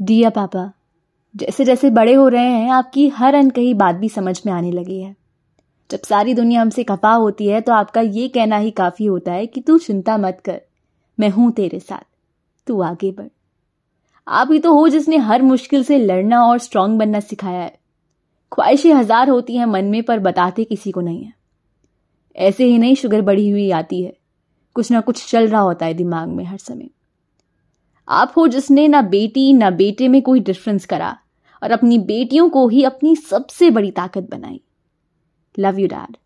डिया पापा, जैसे जैसे बड़े हो रहे हैं, आपकी हर अनकही बात भी समझ में आने लगी है। जब सारी दुनिया हमसे खपा होती है तो आपका ये कहना ही काफ़ी होता है कि तू चिंता मत कर, मैं हूँ तेरे साथ, तू आगे बढ़। आप ही तो हो जिसने हर मुश्किल से लड़ना और स्ट्रांग बनना सिखाया है। ख्वाहिशें हज़ार होती हैं मन में, पर बताते किसी को नहीं है। ऐसे ही नहीं, शुगर बढ़ी हुई आती है। कुछ ना कुछ चल रहा होता है दिमाग में हर समय। आप हो जिसने ना बेटी, ना बेटे में कोई डिफरेंस करा और अपनी बेटियों को ही अपनी सबसे बड़ी ताकत बनाई। Love you dad